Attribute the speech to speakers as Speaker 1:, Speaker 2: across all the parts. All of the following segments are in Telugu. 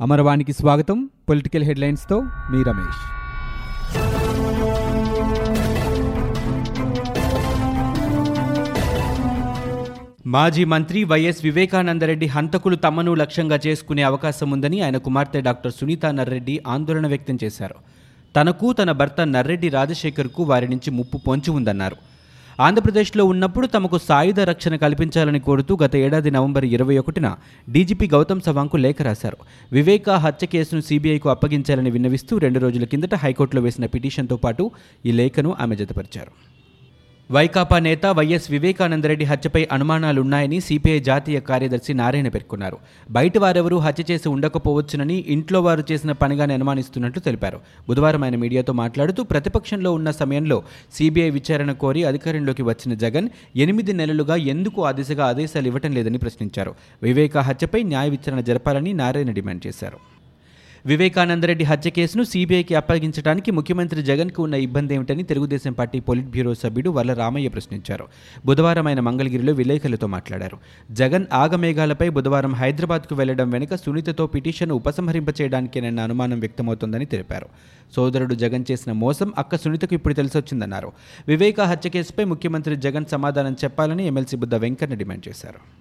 Speaker 1: అమరవాణికి స్వాగతం. పొలిటికల్ హెడ్లైన్స్తో మీ రమేష్. మాజీ మంత్రి వైఎస్ వివేకానందరెడ్డి హంతకులు తమను లక్ష్యంగా చేసుకునే అవకాశం ఉందని ఆయన కుమార్తె డాక్టర్ సునీత నర్రెడ్డి ఆందోళన వ్యక్తం చేశారు. తనకు తన భర్త నర్రెడ్డి రాజశేఖర్కు వారి నుంచి ముప్పు పొంచి ఉందన్నారు. ఆంధ్రప్రదేశ్లో ఉన్నప్పుడు తమకు సాయుధ రక్షణ కల్పించాలని కోరుతూ గత ఏడాది నవంబర్ ఇరవై ఒకటిన డీజీపీ గౌతమ్ సవాంగ్కు లేఖ రాశారు. వివేక హత్య కేసును సీబీఐకు అప్పగించాలని విన్నవిస్తూ రెండు రోజుల కిందట హైకోర్టులో వేసిన పిటిషన్తో పాటు ఈ లేఖను ఆమె జతపరిచారు. వైకాపా నేత వైఎస్ వివేకానందరెడ్డి హత్యపై అనుమానాలున్నాయని సిపిఐ జాతీయ కార్యదర్శి నారాయణ పేర్కొన్నారు. బయట వారెవరూ హత్య చేసి ఉండకపోవచ్చునని ఇంట్లో వారు చేసిన పనిగానే అనుమానిస్తున్నట్లు తెలిపారు. బుధవారం ఆయన మీడియాతో మాట్లాడుతూ ప్రతిపక్షంలో ఉన్న సమయంలో సిబిఐ విచారణ కోరి అధికారంలోకి వచ్చిన జగన్ ఎనిమిది నెలలుగా ఎందుకు ఆ దిశగా ఆదేశాలు ఇవ్వటం లేదని ప్రశ్నించారు. వివేక హత్యపై న్యాయ విచారణ జరపాలని నారాయణ డిమాండ్ చేశారు. వివేకానందరెడ్డి హత్య కేసును సీబీఐకి అప్పగించడానికి ముఖ్యమంత్రి జగన్కు ఉన్న ఇబ్బంది ఏమిటని తెలుగుదేశం పార్టీ పొలిట్ బ్యూరో సభ్యుడు వల్ల రామయ్య ప్రశ్నించారు. బుధవారం ఆయన మంగళగిరిలో విలేకరులతో మాట్లాడారు. జగన్ ఆగమేఘాలపై బుధవారం హైదరాబాద్కు వెళ్ళడం వెనుక సునీతతో పిటిషన్ ఉపసంహరింపచేయడానికేనన్న అనుమానం వ్యక్తమవుతోందని తెలిపారు. సోదరుడు జగన్ చేసిన మోసం అక్క సునీతకు ఇప్పుడు తెలిసొచ్చిందన్నారు. వివేక హత్య కేసుపై ముఖ్యమంత్రి జగన్ సమాధానం చెప్పాలని ఎమ్మెల్సీ బుద్ధ వెంకన్న డిమాండ్ చేశారు.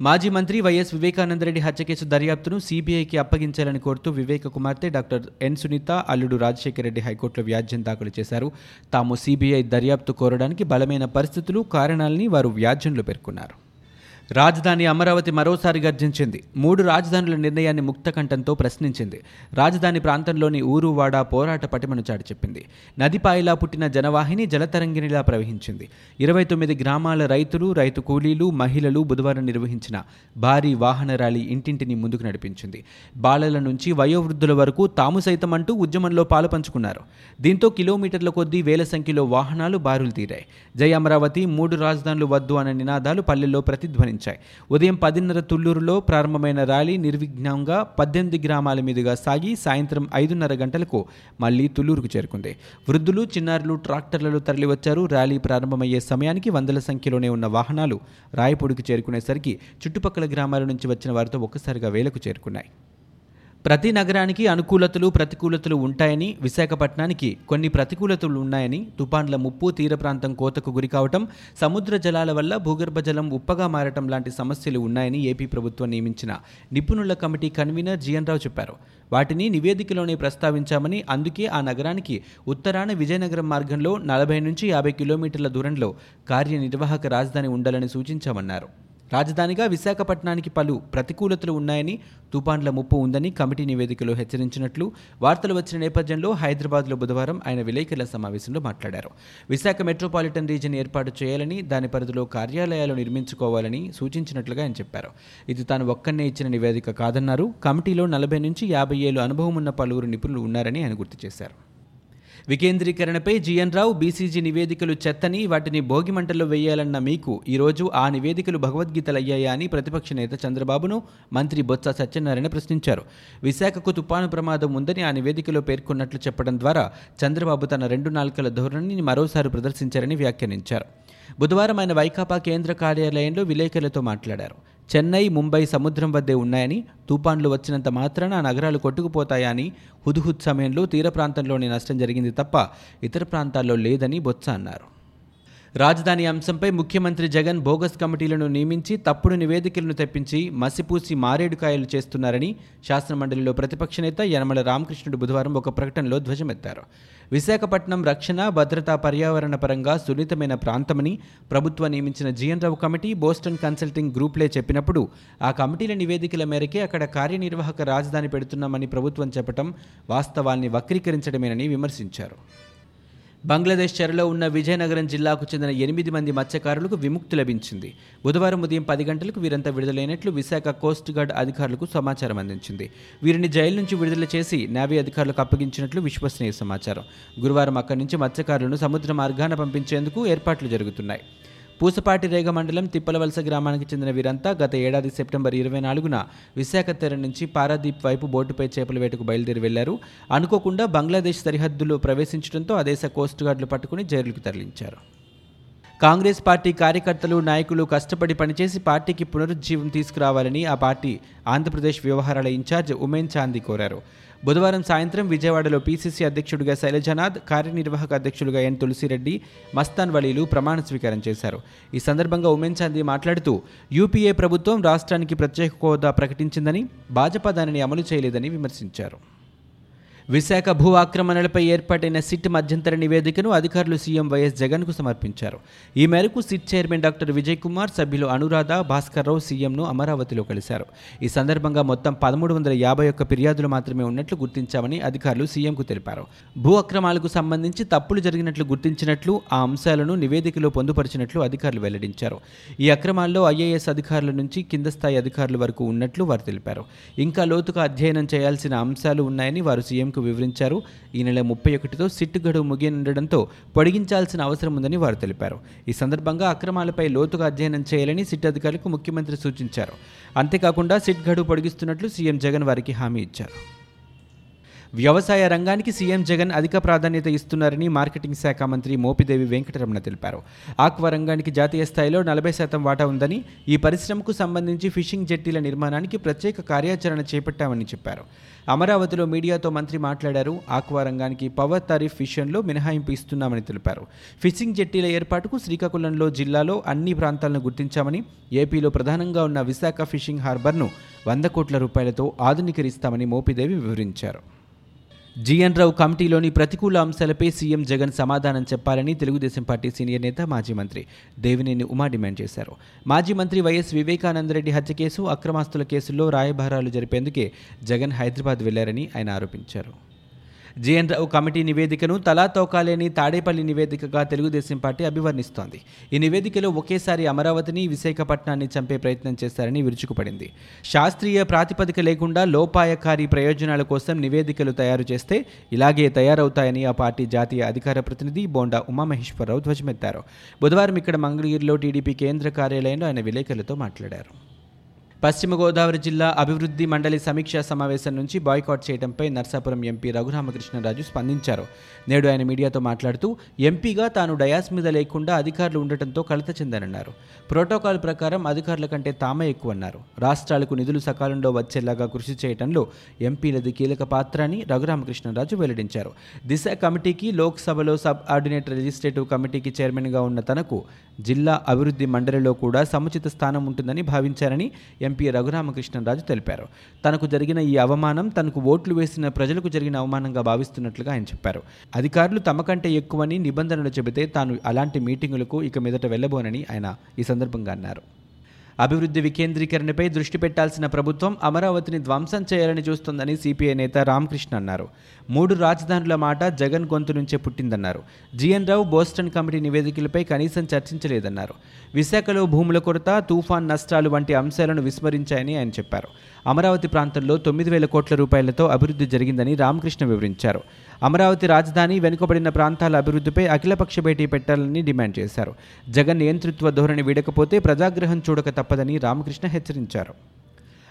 Speaker 1: మాజీ మంత్రి వైఎస్ వివేకానందరెడ్డి హత్య కేసు దర్యాప్తును సీబీఐకి అప్పగించాలని కోరుతూ వివేక కుమార్తె డాక్టర్ ఎన్ సునీత అల్లుడు రాజశేఖర రెడ్డి హైకోర్టులో వ్యాజ్యం దాఖలు చేశారు. తాము సీబీఐ దర్యాప్తు కోరడానికి బలమైన పరిస్థితులు కారణాలని వారు వ్యాజ్యంలో పేర్కొన్నారు. రాజధాని అమరావతి మరోసారి గర్జించింది. మూడు రాజధానుల నిర్ణయాన్ని ముక్తకంఠంతో ప్రశ్నించింది. రాజధాని ప్రాంతంలోని ఊరువాడ పోరాట పటిమను చాటి చెప్పింది. నదిపాయిలా పుట్టిన జనవాహిని జలతరంగిణిలా ప్రవహించింది. ఇరవై తొమ్మిది గ్రామాల రైతులు రైతు కూలీలు మహిళలు బుధవారం నిర్వహించిన భారీ వాహన ర్యాలీ ఇంటింటిని ముందుకు నడిపించింది. బాలల నుంచి వయోవృద్ధుల వరకు తాము సైతం అంటూ ఉద్యమంలో పాలు పంచుకున్నారు. దీంతో కిలోమీటర్ల కొద్దీ వేల సంఖ్యలో వాహనాలు బారులు తీరాయి. జై అమరావతి మూడు రాజధానులు వద్దు అనే నినాదాలు పల్లెల్లో ప్రతిధ్వని ప్రతిధ్వనించాయి ఉదయం పదిన్నర తుళ్ళూరులో ప్రారంభమైన ర్యాలీ నిర్విఘ్నంగా పద్దెనిమిది గ్రామాల మీదుగా సాగి సాయంత్రం ఐదున్నర గంటలకు మళ్ళీ తుళ్ళూరుకు చేరుకుంది. వృద్ధులు చిన్నారులు ట్రాక్టర్లలో తరలివచ్చారు. ర్యాలీ ప్రారంభమయ్యే సమయానికి వందల సంఖ్యలోనే ఉన్న వాహనాలు రాయపూడికి చేరుకునేసరికి చుట్టుపక్కల గ్రామాల నుంచి వచ్చిన వారితో ఒక్కసారిగా వేలకు చేరుకున్నాయి. ప్రతి నగరానికి అనుకూలతలు ప్రతికూలతలు ఉంటాయని విశాఖపట్నానికి కొన్ని ప్రతికూలతలు ఉన్నాయని తుపాన్ల ముప్పు తీర ప్రాంతం కోతకు గురికావటం సముద్ర జలాల వల్ల భూగర్భ జలం ఉప్పగా మారటం లాంటి సమస్యలు ఉన్నాయని ఏపీ ప్రభుత్వం నియమించిన నిపుణుల కమిటీ కన్వీనర్ జీఎన్ రావు చెప్పారు. వాటిని నివేదికలోనే ప్రస్తావించామని అందుకే ఆ నగరానికి ఉత్తరాన విజయనగరం మార్గంలో నలభై నుంచి యాభై కిలోమీటర్ల దూరంలో కార్యనిర్వాహక రాజధాని ఉండాలని సూచించామన్నారు. రాజధానిగా విశాఖపట్నానికి పలు ప్రతికూలతలు ఉన్నాయని తుపాన్ల ముప్పు ఉందని కమిటీ నివేదికలో హెచ్చరించినట్లు వార్తలు వచ్చిన నేపథ్యంలో హైదరాబాద్లో బుధవారం ఆయన విలేకరుల సమావేశంలో మాట్లాడారు. విశాఖ మెట్రోపాలిటన్ రీజన్ ఏర్పాటు చేయాలని దాని పరిధిలో కార్యాలయాలు నిర్మించుకోవాలని సూచించినట్లుగా ఆయన చెప్పారు. ఇది తాను ఒక్కనే ఇచ్చిన నివేదిక కాదన్నారు. కమిటీలో నలభై నుంచి యాభై ఏళ్ళు అనుభవం ఉన్న పలువురు నిపుణులు ఉన్నారని ఆయన గుర్తు చేశారు. వికేంద్రీకరణపై జీఎన్ రావు బీసీజీ నివేదికలు చెత్తని వాటిని భోగిమంటల్లో వేయాలన్న మీకు ఈరోజు ఆ నివేదికలు భగవద్గీతలయ్యాయా అని ప్రతిపక్ష నేత చంద్రబాబును మంత్రి బొత్స సత్యనారాయణ ప్రశ్నించారు. విశాఖకు తుపాను ప్రమాదం ఉందని ఆ నివేదికలో పేర్కొన్నట్లు చెప్పడం ద్వారా చంద్రబాబు తన రెండు నాలుకల ధోరణిని మరోసారి ప్రదర్శించారని వ్యాఖ్యానించారు. బుధవారం ఆయన వైకాపా కేంద్ర కార్యాలయంలో విలేకరులతో మాట్లాడారు. చెన్నై ముంబై సముద్రం వద్దే ఉన్నాయని తుపాన్లు వచ్చినంత మాత్రాన ఆ నగరాలు కొట్టుకుపోతాయా అని హుద్హుద్ సమయంలో తీర ప్రాంతంలోని నష్టం జరిగింది తప్ప ఇతర ప్రాంతాల్లో లేదని బొత్స అన్నారు. రాజధాని అంశంపై ముఖ్యమంత్రి జగన్ బోగస్ కమిటీలను నియమించి తప్పుడు నివేదికలను తెప్పించి మసిపూసి మారేడుకాయలు చేస్తున్నారని శాసనమండలిలో ప్రతిపక్ష నేత యనమల రామకృష్ణుడు బుధవారం ఒక ప్రకటనలో ధ్వజమెత్తారు. విశాఖపట్నం రక్షణ భద్రతా పర్యావరణ పరంగా సున్నితమైన ప్రాంతమని ప్రభుత్వం నియమించిన G N Rao committee Boston consulting గ్రూప్లే చెప్పినప్పుడు ఆ కమిటీల నివేదికల మేరకే అక్కడ కార్యనిర్వాహక రాజధాని పెడుతున్నామని ప్రభుత్వం చెప్పడం వాస్తవాల్ని వక్రీకరించడమేనని విమర్శించారు. బంగ్లాదేశ్ చెరలో ఉన్న విజయనగరం జిల్లాకు చెందిన ఎనిమిది మంది మత్స్యకారులకు విముక్తి లభించింది. బుధవారం ఉదయం పది గంటలకు వీరంతా విడుదలైనట్లు విశాఖ కోస్ట్ గార్డ్ అధికారులకు సమాచారం అందించింది. వీరిని జైలు నుంచి విడుదల చేసి నేవీ అధికారులకు అప్పగించినట్లు విశ్వసనీయ సమాచారం. గురువారం అక్కడి నుంచి మత్స్యకారులను సముద్ర మార్గాన పంపించేందుకు ఏర్పాట్లు జరుగుతున్నాయి. పూసపాటి రేగ మండలం తిప్పలవలస గ్రామానికి చెందిన వీరంతా గత ఏడాది సెప్టెంబర్ ఇరవై నాలుగున విశాఖ తెర నుంచి పారాదీప్ వైపు బోటుపై చేపల వేటకు బయలుదేరి వెళ్ళారు. అనుకోకుండా బంగ్లాదేశ్ సరిహద్దులో ప్రవేశించడంతో ఆ దేశ కోస్ట్ గార్డులు పట్టుకుని జైలుకు తరలించారు. కాంగ్రెస్ పార్టీ కార్యకర్తలు నాయకులు కష్టపడి పనిచేసి పార్టీకి పునరుజ్జీవం తీసుకురావాలని ఆ పార్టీ ఆంధ్రప్రదేశ్ వ్యవహారాల ఇన్ఛార్జ్ ఉమేన్ చాందీ కోరారు. బుధవారం సాయంత్రం విజయవాడలో పీసీసీ అధ్యక్షుడిగా శైలజనాథ్ కార్యనిర్వాహక అధ్యక్షులుగా ఎన్. తులసిరెడ్డి మస్తాన్ వలీలు ప్రమాణ స్వీకారం చేశారు. ఈ సందర్భంగా ఉమెన్ చాందీ మాట్లాడుతూ యూపీఏ ప్రభుత్వం రాష్ట్రానికి ప్రత్యేక హోదా ప్రకటించిందని భాజపా దానిని అమలు చేయలేదని విమర్శించారు. విశాఖ భూ ఆక్రమణలపై ఏర్పాటైన సిట్ మధ్యంతర నివేదికను అధికారులు సీఎం వైఎస్ జగన్కు సమర్పించారు. ఈ మేరకు SIT chairman doctor Vijay Kumar సభ్యులు అనురాధ భాస్కర్రావు సీఎంను అమరావతిలో కలిశారు. ఈ సందర్భంగా మొత్తం పదమూడు వందల యాభై ఒక్క ఫిర్యాదులు మాత్రమే ఉన్నట్లు గుర్తించామని అధికారులు సీఎంకు తెలిపారు. భూ అక్రమాలకు సంబంధించి తప్పులు జరిగినట్లు గుర్తించినట్లు ఆ అంశాలను నివేదికలో పొందుపరిచినట్లు అధికారులు వెల్లడించారు. ఈ అక్రమాల్లో ఐఏఎస్ అధికారుల నుంచి కింద స్థాయి అధికారుల వరకు ఉన్నట్లు వారు తెలిపారు. ఇంకా లోతుగా అధ్యయనం చేయాల్సిన అంశాలు ఉన్నాయని వారు సీఎం సీఎంకు వివరించారు. ఈ నెల ముప్పై ఒకటితో సిట్ గడువు ముగియనుండడంతో పొడిగించాల్సిన అవసరం ఉందని వారు తెలిపారు. ఈ సందర్భంగా అక్రమాలపై లోతుగా అధ్యయనం చేయాలని సిట్ అధికారులకు ముఖ్యమంత్రి సూచించారు. అంతేకాకుండా సిట్ గడువు పొడిగిస్తున్నట్లు సీఎం జగన్ వారికి హామీ ఇచ్చారు. వ్యవసాయ రంగానికి సీఎం జగన్ అధిక ప్రాధాన్యత ఇస్తున్నారని మార్కెటింగ్ శాఖ మంత్రి మోపిదేవి వెంకటరమణ తెలిపారు. ఆక్వా రంగానికి జాతీయ స్థాయిలో నలభై శాతం వాటా ఉందని ఈ పరిశ్రమకు సంబంధించి ఫిషింగ్ జెట్టీల నిర్మాణానికి ప్రత్యేక కార్యాచరణ చేపట్టామని చెప్పారు. అమరావతిలో మీడియాతో మంత్రి మాట్లాడారు. ఆక్వా రంగానికి పవర్ తారీఫ్ విషయంలో మినహాయింపు ఇస్తున్నామని తెలిపారు. ఫిషింగ్ జెట్టీల ఏర్పాటుకు శ్రీకాకుళంలో జిల్లాలో అన్ని ప్రాంతాలను గుర్తించామని ఏపీలో ప్రధానంగా ఉన్న విశాఖ ఫిషింగ్ హార్బర్ను వంద కోట్ల రూపాయలతో ఆధునీకరిస్తామని మోపిదేవి వివరించారు. జీఎన్ రావు కమిటీలోని ప్రతికూల అంశాలపై సీఎం జగన్ సమాధానం చెప్పాలని తెలుగుదేశం పార్టీ సీనియర్ నేత మాజీ మంత్రి దేవినేని ఉమా డిమాండ్ చేశారు. మాజీ మంత్రి వైఎస్ వివేకానందరెడ్డి హత్య కేసు అక్రమాస్తుల కేసుల్లో రాయబారాలు జరిపేందుకే జగన్ హైదరాబాద్ వెళ్ళారని ఆయన ఆరోపించారు. జేఎన్ రావు కమిటీ నివేదికను తలా తోకాలేని తాడేపల్లి నివేదికగా తెలుగుదేశం పార్టీ అభివర్ణిస్తోంది. ఈ నివేదికలో ఒకేసారి అమరావతిని విశాఖపట్నాన్ని చంపే ప్రయత్నం చేశారని విరుచుకుపడింది. శాస్త్రీయ ప్రాతిపదిక లేకుండా లోపాయకారి ప్రయోజనాల కోసం నివేదికలు తయారు చేస్తే ఇలాగే తయారవుతాయని ఆ పార్టీ జాతీయ అధికార ప్రతినిధి బోండా ఉమామహేశ్వరరావు ధ్వజమెత్తారు. బుధవారం ఇక్కడ మంగళగిరిలో టీడీపీ కేంద్ర కార్యాలయంలో ఆయన విలేకరులతో మాట్లాడారు. పశ్చిమ గోదావరి జిల్లా అభివృద్ధి మండలి సమీక్షా సమావేశం నుంచి బాయ్కాట్ చేయడంపై నర్సాపురం ఎంపీ రఘురామకృష్ణరాజు స్పందించారు. నేడు ఆయన మీడియాతో మాట్లాడుతూ ఎంపీగా తాను డయాస్ మీద లేకుండా అధికారులు ఉండటంతో కలత చెందనన్నారు. ప్రోటోకాల్ ప్రకారం అధికారుల కంటే తామే ఎక్కువన్నారు. రాష్ట్రాలకు నిధులు సకాలంలో వచ్చేలాగా కృషి చేయడంలో ఎంపీలది కీలక పాత్ర అని రఘురామకృష్ణరాజు వెల్లడించారు. దిశ కమిటీకి లోక్సభలో సబ్ ఆర్డినేట్ రిజిస్ట్రేటివ్ కమిటీకి చైర్మన్గా ఉన్న తనకు జిల్లా అభివృద్ధి మండలిలో కూడా సముచిత స్థానం ఉంటుందని భావించారని ఎంపీ రఘురామకృష్ణరాజు తెలిపారు. తనకు జరిగిన ఈ అవమానం తనకు ఓట్లు వేసిన ప్రజలకు జరిగిన అవమానంగా భావిస్తున్నట్లుగా ఆయన చెప్పారు. అధికారులు తమ కంటే ఎక్కువని నిబంధనలు చెబితే తాను అలాంటి మీటింగులకు ఇక మీదట వెళ్ళబోనని ఆయన ఈ సందర్భంగా అన్నారు. అభివృద్ధి వికేంద్రీకరణపై దృష్టి పెట్టాల్సిన ప్రభుత్వం అమరావతిని ధ్వంసం చేయాలని చూస్తోందని సిపిఐ నేత రామకృష్ణ అన్నారు. మూడు రాజధానుల మాట జగన్ గొంతు నుంచే పుట్టిందన్నారు. G N Rao Boston committee నివేదికలపై కనీసం చర్చించలేదన్నారు. విశాఖలో భూముల కొరత తుఫాన్ నష్టాలు వంటి అంశాలను విస్మరించాయని ఆయన చెప్పారు. అమరావతి ప్రాంతంలో తొమ్మిది వేల కోట్ల రూపాయలతో అభివృద్ధి జరిగిందని రామకృష్ణ వివరించారు. అమరావతి రాజధాని వెనుకబడిన ప్రాంతాల అభివృద్ధిపై అఖిలపక్ష భేటీ పెట్టాలని డిమాండ్ చేశారు. జగన్ నియంతృత్వ ధోరణి వీడకపోతే ప్రజాగ్రహం చూడక తప్పదని రామకృష్ణ హెచ్చరించారు.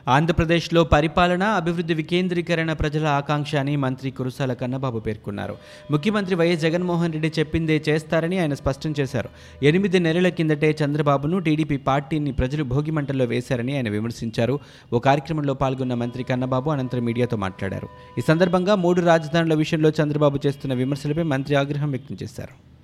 Speaker 1: ఆంధ్రప్రదేశ్లో పరిపాలన అభివృద్ధి వికేంద్రీకరణ ప్రజల ఆకాంక్ష అని మంత్రి కురుసాల కన్నబాబు పేర్కొన్నారు. ముఖ్యమంత్రి వైఎస్ జగన్మోహన్ రెడ్డి చెప్పిందే చేస్తారని ఆయన స్పష్టం చేశారు. ఎనిమిది నెలల కిందటే చంద్రబాబును టీడీపీ పార్టీని ప్రజలు భోగిమంటల్లో వేశారని ఆయన విమర్శించారు. ఓ కార్యక్రమంలో పాల్గొన్న మంత్రి కన్నబాబు అనంతరం మీడియాతో మాట్లాడారు. ఈ సందర్భంగా మూడు రాజధానుల విషయంలో చంద్రబాబు చేస్తున్న విమర్శలపై మంత్రి ఆగ్రహం వ్యక్తం చేశారు.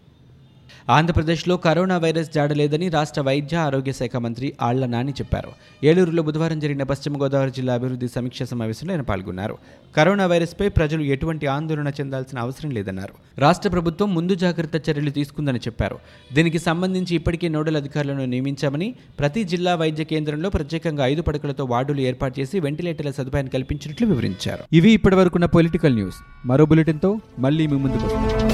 Speaker 1: ఆంధ్రప్రదేశ్లో కరోనా వైరస్ జాడలేదని రాష్ట్ర వైద్య ఆరోగ్య శాఖ మంత్రి ఆళ్ళ నాని చెప్పారు. ఏలూరులో బుధవారం జరిగిన పశ్చిమ గోదావరి జిల్లా అభివృద్ధి సమీక్ష సమావేశంలో ఆయన పాల్గొన్నారు. కరోనా వైరస్పై ప్రజలు ఎటువంటి ఆందోళన చెందాల్సిన అవసరం లేదన్నారు. రాష్ట్ర ప్రభుత్వం ముందు జాగ్రత్త చర్యలు తీసుకుందని చెప్పారు. దీనికి సంబంధించి ఇప్పటికే నోడల్ అధికారులను నియమించామని ప్రతి జిల్లా వైద్య కేంద్రంలో ప్రత్యేకంగా ఐదు పడకలతో వార్డులు ఏర్పాటు చేసి వెంటిలేటర్ల సదుపాయాన్ని కల్పించినట్లు వివరించారు. ఇవి ఇప్పటివరకున్న పొలిటికల్ న్యూస్. మరో బులెటిన్తో మళ్ళీ మీ ముందుకు